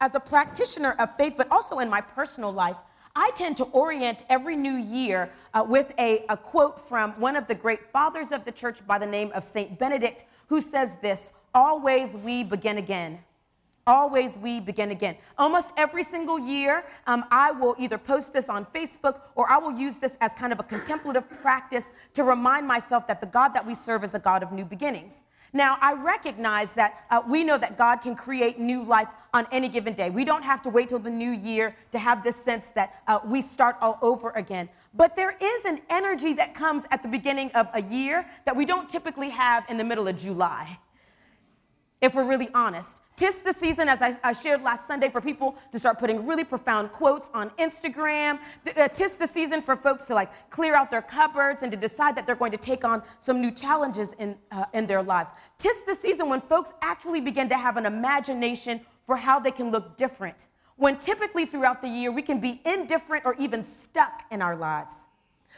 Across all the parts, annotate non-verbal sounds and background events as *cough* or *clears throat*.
as a practitioner of faith, but also in my personal life, I tend to orient every new year uh, with a, a quote from one of the great fathers of the church by the name of St. Benedict, who says this Always we begin again. Always we begin again. Almost every single year, um, I will either post this on Facebook or I will use this as kind of a contemplative practice to remind myself that the God that we serve is a God of new beginnings. Now, I recognize that uh, we know that God can create new life on any given day. We don't have to wait till the new year to have this sense that uh, we start all over again. But there is an energy that comes at the beginning of a year that we don't typically have in the middle of July if we're really honest. Tis the season, as I, I, shared last Sunday, for people to start putting really profound quotes on Instagram. Uh, tis the season for folks to like clear out their cupboards and to decide that they're going to take on some new challenges in, uh, in their lives. Tis the season when folks actually begin to have an imagination for how they can look different. When typically throughout the year we can be indifferent or even stuck in our lives.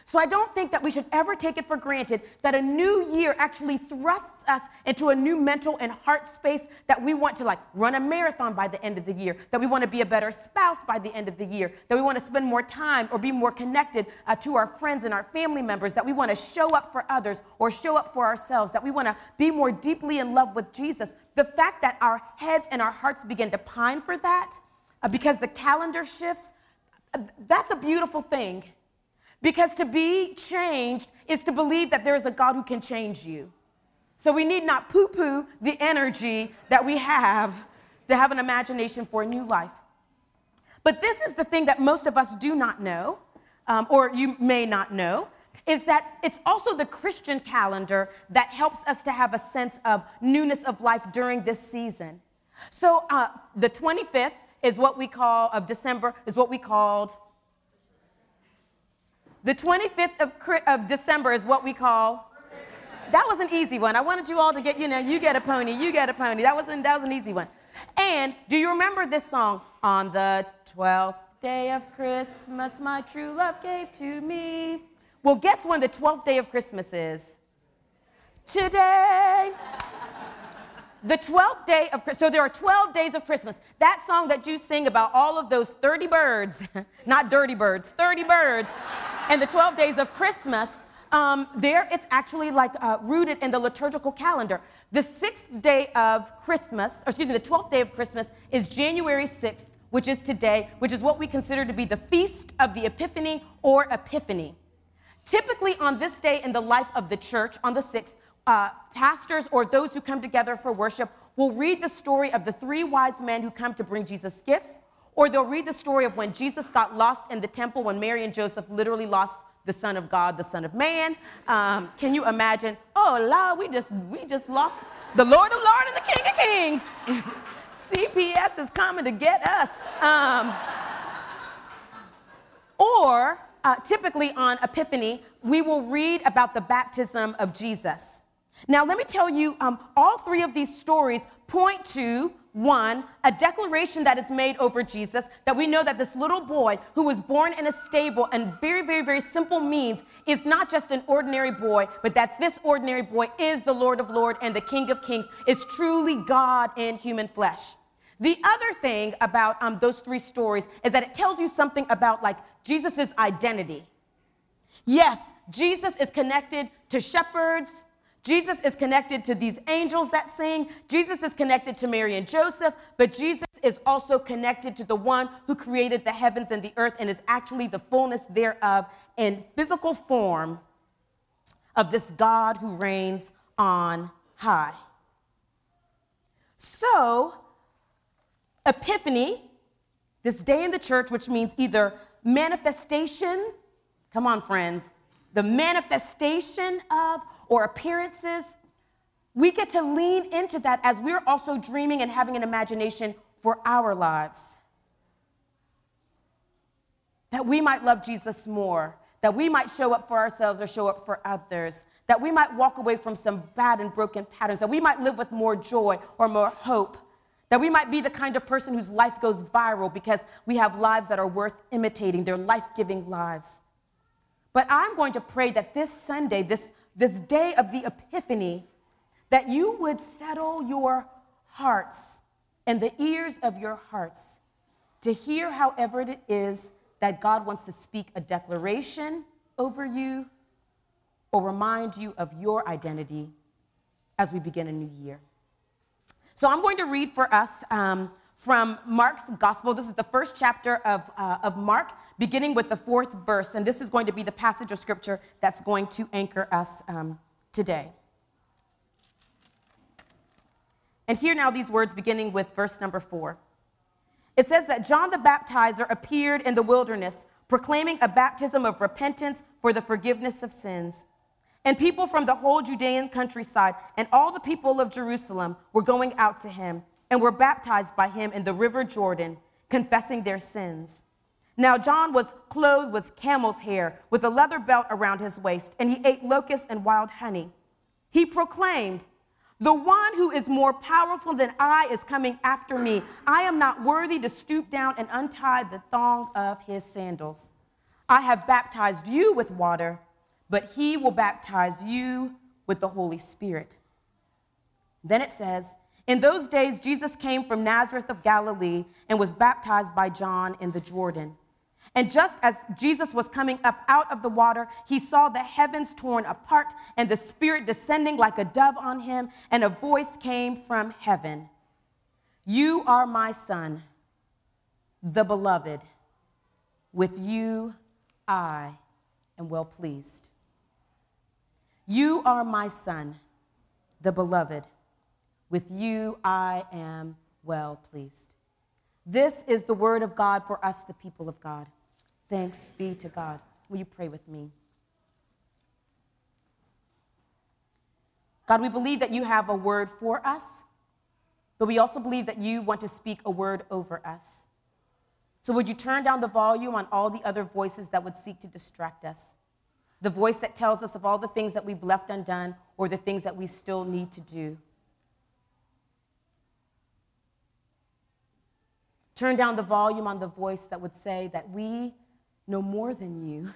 So I don't think that we should ever take it for granted that a new year actually thrusts us into a new mental and heart space that we want to like run a marathon by the end of the year, that we want to be a better spouse by the end of the year, that we want to spend more time or be more connected uh, to our friends and our family members, that we want to show up for others or show up for ourselves, that we want to be more deeply in love with Jesus. The fact that our heads and our hearts begin to pine for that uh, because the calendar shifts, uh, that's a beautiful thing. Because to be changed is to believe that there is a God who can change you. So we need not poo poo the energy that we have to have an imagination for a new life. But this is the thing that most of us do not know, um, or you may not know, is that it's also the Christian calendar that helps us to have a sense of newness of life during this season. So uh, the 25th is what we call, of December, is what we called the 25th of, of December is what we call. That was an easy one. I wanted you all to get, you know, you get a pony, you get a pony. That was an, that was an easy one. And do you remember this song? On the 12th day of Christmas, my true love gave to me. Well, guess when the 12th day of Christmas is? Today. The 12th day of Christmas. So there are 12 days of Christmas. That song that you sing about all of those 30 birds, *laughs* not dirty birds, 30 birds and the 12 days of Christmas, um, there it's actually like uh, rooted in the liturgical calendar. The sixth day of Christmas, or excuse me, the 12th day of Christmas is January 6th, which is today, which is what we consider to be the feast of the Epiphany or Epiphany. Typically, on this day in the life of the church, on the 6th, uh, pastors or those who come together for worship will read the story of the three wise men who come to bring Jesus gifts or they'll read the story of when Jesus got lost in the temple, when Mary and Joseph literally lost the Son of God, the Son of Man. Um, can you imagine? Oh, Lord, we just we just lost the Lord of Lords and the King of Kings. *laughs* CPS is coming to get us. Um, or uh, typically on Epiphany, we will read about the baptism of Jesus. Now, let me tell you, um, all three of these stories point to one, a declaration that is made over Jesus that we know that this little boy who was born in a stable and very, very, very simple means is not just an ordinary boy, but that this ordinary boy is the Lord of Lords and the King of Kings, is truly God in human flesh. The other thing about um, those three stories is that it tells you something about like Jesus' identity. Yes, Jesus is connected to shepherds, Jesus is connected to these angels that sing. Jesus is connected to Mary and Joseph, but Jesus is also connected to the one who created the heavens and the earth and is actually the fullness thereof in physical form of this God who reigns on high. So, Epiphany, this day in the church, which means either manifestation, come on, friends, the manifestation of or appearances, we get to lean into that as we're also dreaming and having an imagination for our lives. That we might love Jesus more, that we might show up for ourselves or show up for others, that we might walk away from some bad and broken patterns, that we might live with more joy or more hope, that we might be the kind of person whose life goes viral because we have lives that are worth imitating, they're life giving lives. But I'm going to pray that this Sunday, this, this day of the Epiphany, that you would settle your hearts and the ears of your hearts to hear, however, it is that God wants to speak a declaration over you or remind you of your identity as we begin a new year. So I'm going to read for us um, from Mark's gospel. This is the first chapter of, uh, of Mark, beginning with the fourth verse. And this is going to be the passage of scripture that's going to anchor us um, today. And hear now these words beginning with verse number four. It says that John the Baptizer appeared in the wilderness, proclaiming a baptism of repentance for the forgiveness of sins. And people from the whole Judean countryside and all the people of Jerusalem were going out to him and were baptized by him in the river Jordan, confessing their sins. Now, John was clothed with camel's hair, with a leather belt around his waist, and he ate locusts and wild honey. He proclaimed, the one who is more powerful than I is coming after me. I am not worthy to stoop down and untie the thong of his sandals. I have baptized you with water, but he will baptize you with the Holy Spirit. Then it says, In those days, Jesus came from Nazareth of Galilee and was baptized by John in the Jordan. And just as Jesus was coming up out of the water, he saw the heavens torn apart and the Spirit descending like a dove on him, and a voice came from heaven You are my Son, the beloved. With you I am well pleased. You are my Son, the beloved. With you I am well pleased. This is the word of God for us, the people of God. Thanks be to God. Will you pray with me? God, we believe that you have a word for us, but we also believe that you want to speak a word over us. So, would you turn down the volume on all the other voices that would seek to distract us? The voice that tells us of all the things that we've left undone or the things that we still need to do. Turn down the volume on the voice that would say that we know more than you.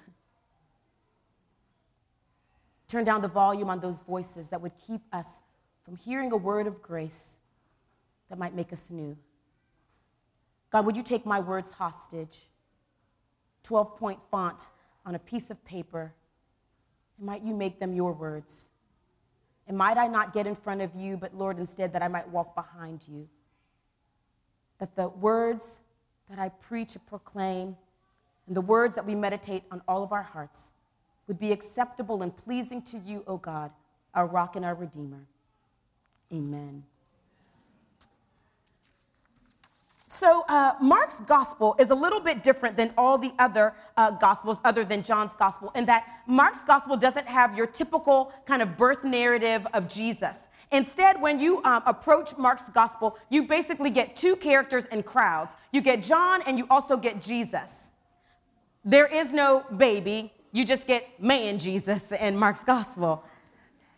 Turn down the volume on those voices that would keep us from hearing a word of grace that might make us new. God, would you take my words hostage? 12 point font on a piece of paper. And might you make them your words? And might I not get in front of you, but Lord, instead that I might walk behind you? That the words that I preach and proclaim and the words that we meditate on all of our hearts would be acceptable and pleasing to you, O God, our rock and our redeemer. Amen. So, uh, Mark's gospel is a little bit different than all the other uh, gospels, other than John's gospel, in that Mark's gospel doesn't have your typical kind of birth narrative of Jesus. Instead, when you um, approach Mark's gospel, you basically get two characters and crowds you get John and you also get Jesus. There is no baby, you just get man Jesus in Mark's gospel.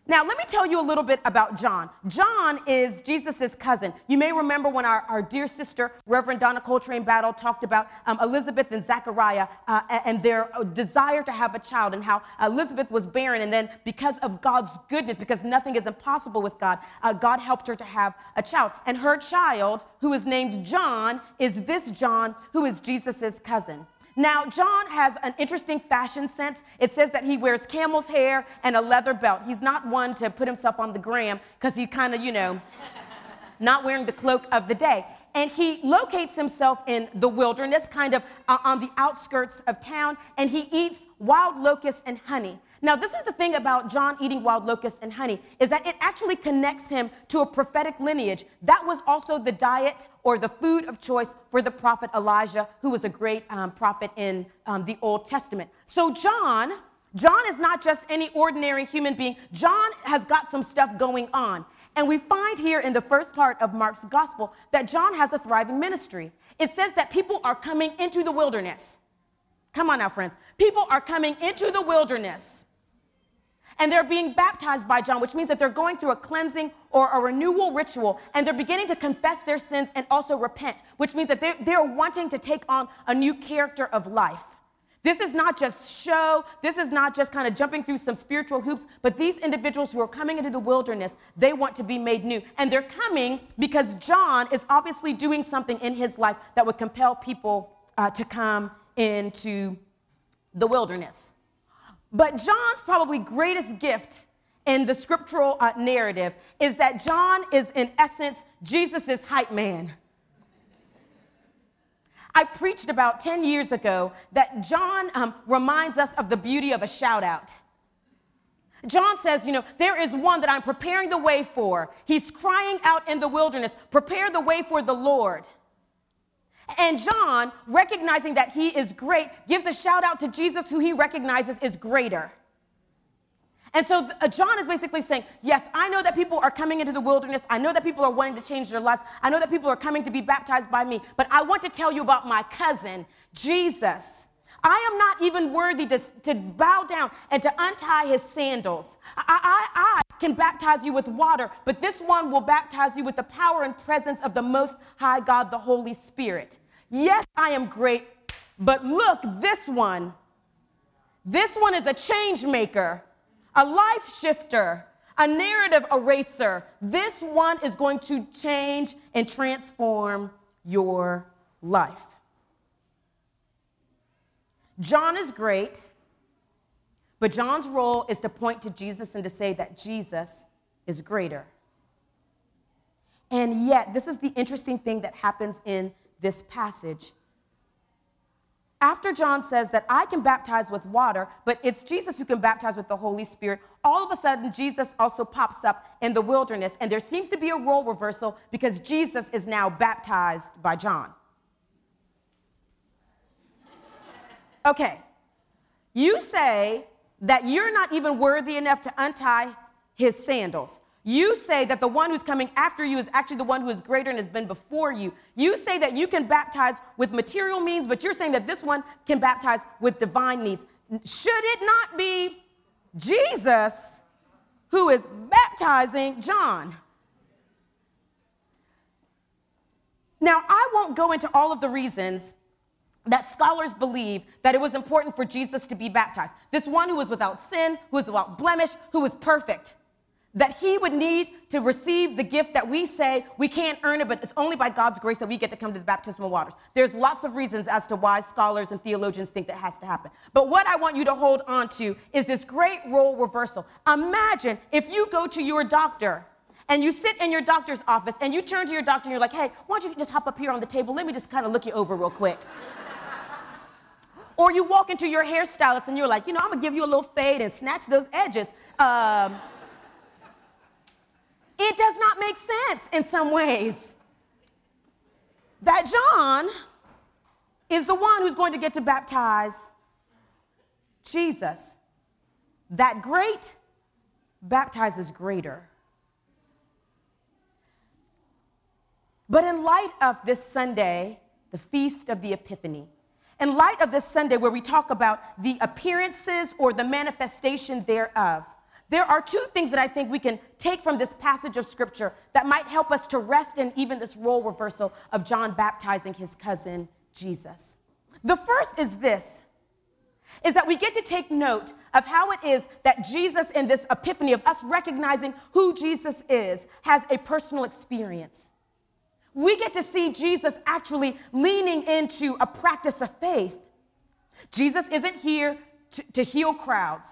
Now, let me tell you a little bit about John. John is Jesus' cousin. You may remember when our, our dear sister, Reverend Donna Coltrane Battle, talked about um, Elizabeth and Zachariah uh, and their uh, desire to have a child, and how Elizabeth was barren. And then, because of God's goodness, because nothing is impossible with God, uh, God helped her to have a child. And her child, who is named John, is this John, who is Jesus' cousin. Now, John has an interesting fashion sense. It says that he wears camel's hair and a leather belt. He's not one to put himself on the gram because he kind of, you know, not wearing the cloak of the day. And he locates himself in the wilderness, kind of uh, on the outskirts of town, and he eats wild locusts and honey. Now, this is the thing about John eating wild locusts and honey, is that it actually connects him to a prophetic lineage. That was also the diet or the food of choice for the prophet Elijah, who was a great um, prophet in um, the Old Testament. So, John, John is not just any ordinary human being. John has got some stuff going on. And we find here in the first part of Mark's gospel that John has a thriving ministry. It says that people are coming into the wilderness. Come on now, friends. People are coming into the wilderness and they're being baptized by John, which means that they're going through a cleansing or a renewal ritual, and they're beginning to confess their sins and also repent, which means that they're, they're wanting to take on a new character of life. This is not just show, this is not just kind of jumping through some spiritual hoops, but these individuals who are coming into the wilderness, they want to be made new. And they're coming because John is obviously doing something in his life that would compel people uh, to come into the wilderness. But John's probably greatest gift in the scriptural uh, narrative is that John is, in essence, Jesus' hype man. I preached about 10 years ago that John um, reminds us of the beauty of a shout out. John says, You know, there is one that I'm preparing the way for. He's crying out in the wilderness, prepare the way for the Lord. And John, recognizing that he is great, gives a shout out to Jesus, who he recognizes is greater. And so uh, John is basically saying, Yes, I know that people are coming into the wilderness. I know that people are wanting to change their lives. I know that people are coming to be baptized by me. But I want to tell you about my cousin, Jesus. I am not even worthy to, to bow down and to untie his sandals. I, I, I can baptize you with water, but this one will baptize you with the power and presence of the Most High God, the Holy Spirit. Yes, I am great, but look, this one, this one is a change maker a life shifter, a narrative eraser. This one is going to change and transform your life. John is great, but John's role is to point to Jesus and to say that Jesus is greater. And yet, this is the interesting thing that happens in this passage after John says that I can baptize with water, but it's Jesus who can baptize with the Holy Spirit, all of a sudden Jesus also pops up in the wilderness, and there seems to be a role reversal because Jesus is now baptized by John. Okay, you say that you're not even worthy enough to untie his sandals. You say that the one who's coming after you is actually the one who is greater and has been before you. You say that you can baptize with material means, but you're saying that this one can baptize with divine needs. Should it not be Jesus who is baptizing John? Now, I won't go into all of the reasons that scholars believe that it was important for Jesus to be baptized. This one who was without sin, who was without blemish, who was perfect that he would need to receive the gift that we say we can't earn it, but it's only by God's grace that we get to come to the baptismal waters. There's lots of reasons as to why scholars and theologians think that has to happen. But what I want you to hold on to is this great role reversal. Imagine if you go to your doctor and you sit in your doctor's office and you turn to your doctor and you're like, hey, why don't you just hop up here on the table? Let me just kind of look you over real quick. Or you walk into your hairstylist and you're like, you know, I'm gonna give you a little fade and snatch those edges. Um, it does not make sense in some ways that John is the one who's going to get to baptize Jesus. That great baptizes greater. But in light of this Sunday, the feast of the Epiphany, in light of this Sunday where we talk about the appearances or the manifestation thereof, there are two things that I think we can take from this passage of scripture that might help us to rest in even this role reversal of John baptizing his cousin Jesus. The first is this is that we get to take note of how it is that Jesus, in this epiphany of us recognizing who Jesus is, has a personal experience. We get to see Jesus actually leaning into a practice of faith. Jesus isn't here to, to heal crowds,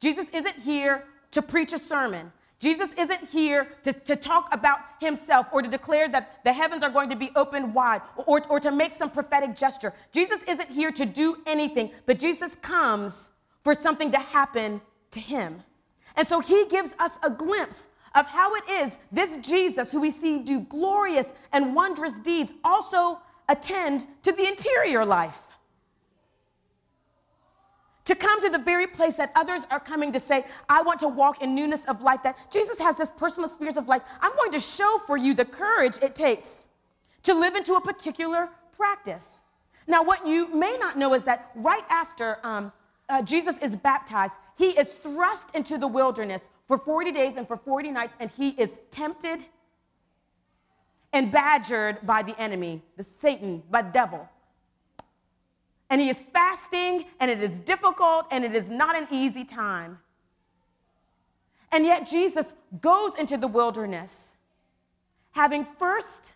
Jesus isn't here to preach a sermon. Jesus isn't here to, to talk about himself or to declare that the heavens are going to be opened wide or, or to make some prophetic gesture. Jesus isn't here to do anything, but Jesus comes for something to happen to him. And so he gives us a glimpse of how it is this Jesus, who we see do glorious and wondrous deeds, also attend to the interior life to come to the very place that others are coming to say, I want to walk in newness of life, that Jesus has this personal experience of life. I'm going to show for you the courage it takes to live into a particular practice. Now, what you may not know is that right after um, uh, Jesus is baptized, he is thrust into the wilderness for 40 days and for 40 nights, and he is tempted and badgered by the enemy, the Satan, by the devil. and he is fasting, and it is difficult, and it is not an easy time. And yet, Jesus goes into the wilderness, having first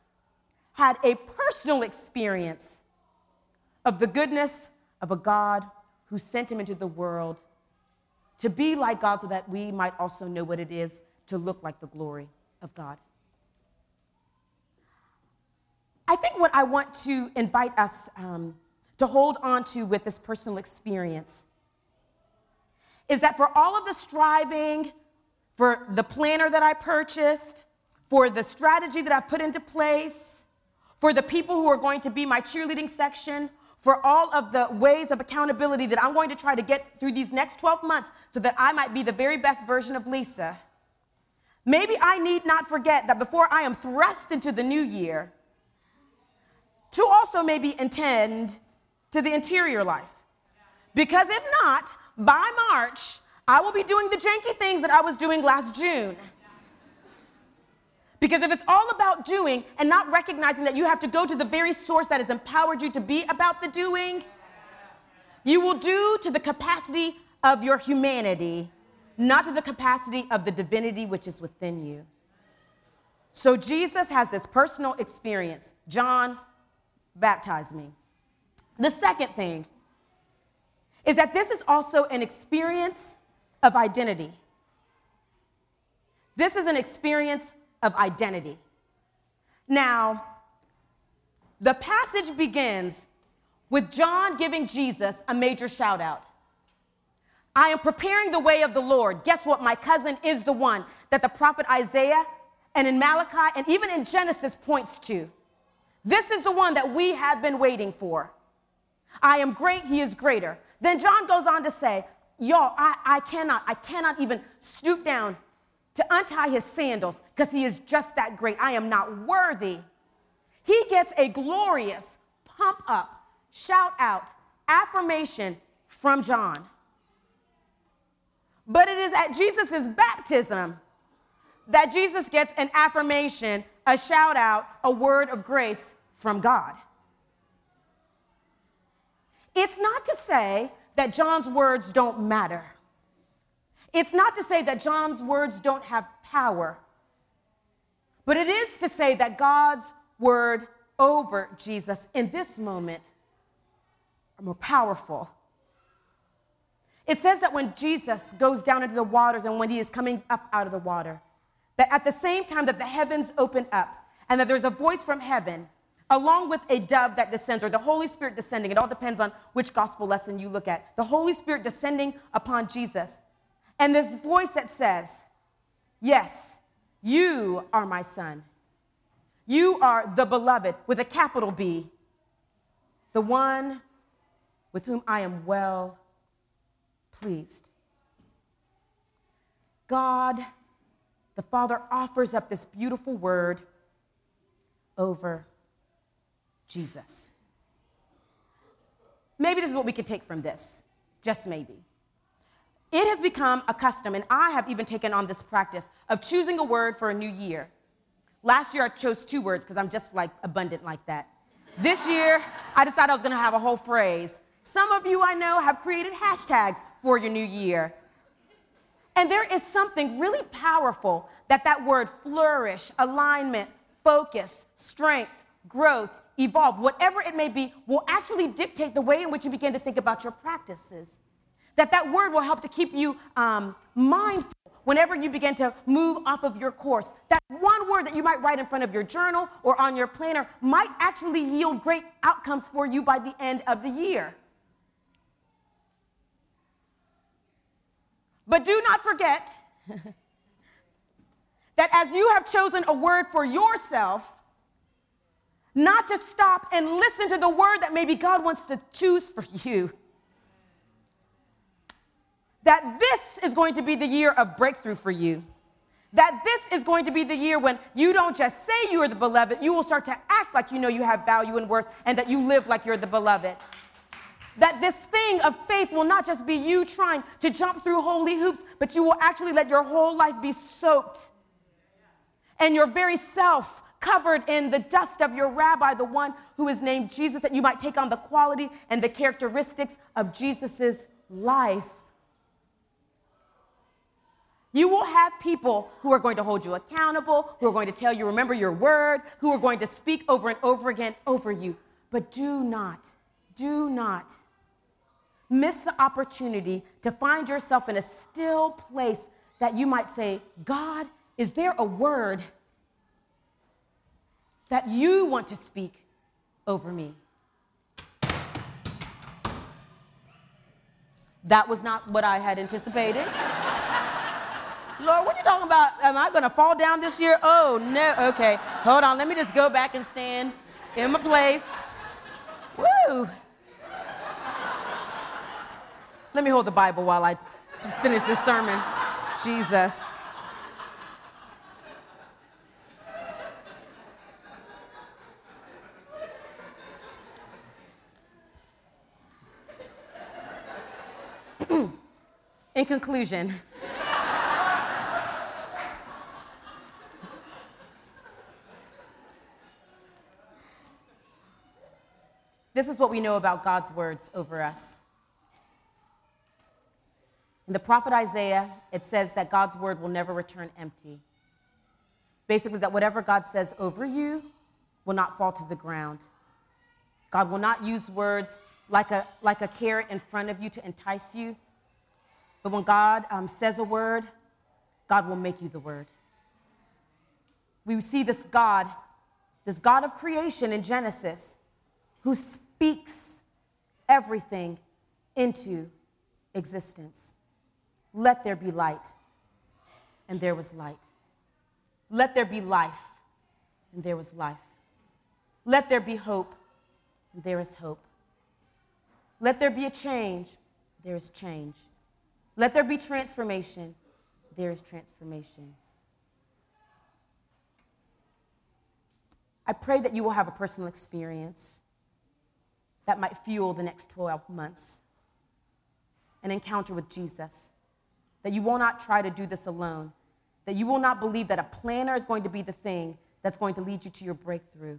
had a personal experience of the goodness of a God who sent him into the world to be like God so that we might also know what it is to look like the glory of God. I think what I want to invite us um, to hold on to with this personal experience is that for all of the striving, for the planner that I purchased, for the strategy that I've put into place, for the people who are going to be my cheerleading section, for all of the ways of accountability that I'm going to try to get through these next 12 months so that I might be the very best version of Lisa. Maybe I need not forget that before I am thrust into the new year, to also maybe intend to the interior life. Because if not, by March, I will be doing the janky things that I was doing last June. Because if it's all about doing and not recognizing that you have to go to the very source that has empowered you to be about the doing, you will do to the capacity of your humanity, not to the capacity of the divinity which is within you. So Jesus has this personal experience. John baptize me. The second thing is that this is also an experience of identity. This is an experience of identity. Now, the passage begins with John giving Jesus a major shout out. I am preparing the way of the Lord. Guess what? My cousin is the one that the prophet Isaiah and in Malachi and even in Genesis points to. This is the one that we have been waiting for. I am great, he is greater. Then John goes on to say, Y'all, I, I cannot, I cannot even stoop down to untie his sandals because he is just that great. I am not worthy. He gets a glorious pump up, shout out, affirmation from John. But it is at Jesus' baptism that Jesus gets an affirmation, a shout out, a word of grace from God. It's not to say that John's words don't matter. It's not to say that John's words don't have power. But it is to say that God's word over Jesus in this moment are more powerful. It says that when Jesus goes down into the waters and when he is coming up out of the water, that at the same time that the heavens open up and that there's a voice from heaven along with a dove that descends, or the Holy Spirit descending. It all depends on which gospel lesson you look at. The Holy Spirit descending upon Jesus. And this voice that says, Yes, you are my son. You are the beloved with a capital B, the one with whom I am well pleased. God, the Father, offers up this beautiful word over Jesus. Maybe this is what we can take from this, just maybe. It has become a custom, and I have even taken on this practice of choosing a word for a new year. Last year, I chose two words because I'm just like abundant like that. This year, I decided I was gonna have a whole phrase. Some of you I know have created hashtags for your new year. And there is something really powerful that that word flourish, alignment, focus, strength, growth, evolve, whatever it may be, will actually dictate the way in which you begin to think about your practices. That that word will help to keep you um, mindful whenever you begin to move off of your course. That one word that you might write in front of your journal or on your planner might actually yield great outcomes for you by the end of the year. But do not forget *laughs* that as you have chosen a word for yourself, not to stop and listen to the word that maybe God wants to choose for you. That this is going to be the year of breakthrough for you. That this is going to be the year when you don't just say you are the beloved, you will start to act like you know you have value and worth and that you live like you're the beloved. That this thing of faith will not just be you trying to jump through holy hoops, but you will actually let your whole life be soaked and your very self covered in the dust of your rabbi, the one who is named Jesus, that you might take on the quality and the characteristics of Jesus' life. You will have people who are going to hold you accountable, who are going to tell you, remember your word, who are going to speak over and over again over you. But do not, do not miss the opportunity to find yourself in a still place that you might say, God, is there a word that you want to speak over me? That was not what I had anticipated. Lord, what are you talking about? Am I going to fall down this year? Oh, no. Okay, hold on. Let me just go back and stand in my place. Woo! Let me hold the Bible while I finish this sermon. Jesus. *clears throat* In conclusion, This is what we know about God's words over us. In the prophet Isaiah, it says that God's word will never return empty. Basically, that whatever God says over you will not fall to the ground. God will not use words like a, like a carrot in front of you to entice you. But when God um, says a word, God will make you the word. We see this God, this God of creation in Genesis, who speaks everything into existence. Let there be light, and there was light. Let there be life, and there was life. Let there be hope, and there is hope. Let there be a change, there is change. Let there be transformation, there is transformation. I pray that you will have a personal experience that might fuel the next 12 months an encounter with Jesus. That you will not try to do this alone. That you will not believe that a planner is going to be the thing that's going to lead you to your breakthrough.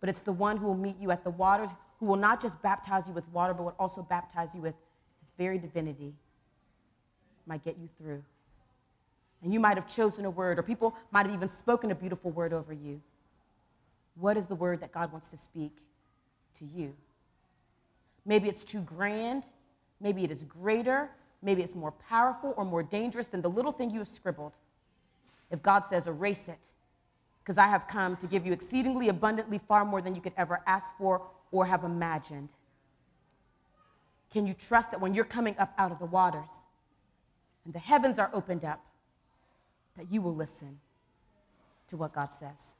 But it's the one who will meet you at the waters, who will not just baptize you with water, but will also baptize you with his very divinity, might get you through. And you might have chosen a word, or people might have even spoken a beautiful word over you. What is the word that God wants to speak to you? Maybe it's too grand. Maybe it is greater. Maybe it's more powerful or more dangerous than the little thing you have scribbled. If God says, erase it, because I have come to give you exceedingly abundantly far more than you could ever ask for or have imagined. Can you trust that when you're coming up out of the waters and the heavens are opened up, that you will listen to what God says?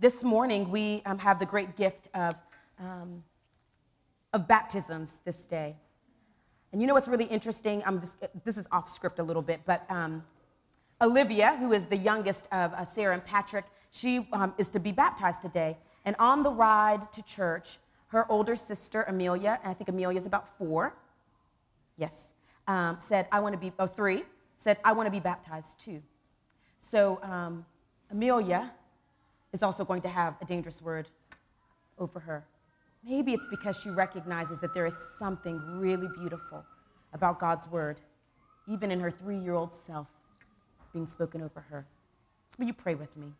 This morning, we um, have the great gift of um, of baptisms this day. And you know what's really interesting? I'm just, this is off script a little bit, but um, Olivia, who is the youngest of uh, Sarah and Patrick, she um, is to be baptized today. And on the ride to church, her older sister, Amelia, and I think Amelia's about four, yes, um, said, I want to be, oh, three, said, I want to be baptized too. So um, Amelia is also going to have a dangerous word over her. Maybe it's because she recognizes that there is something really beautiful about God's word, even in her three year old self being spoken over her. Will you pray with me?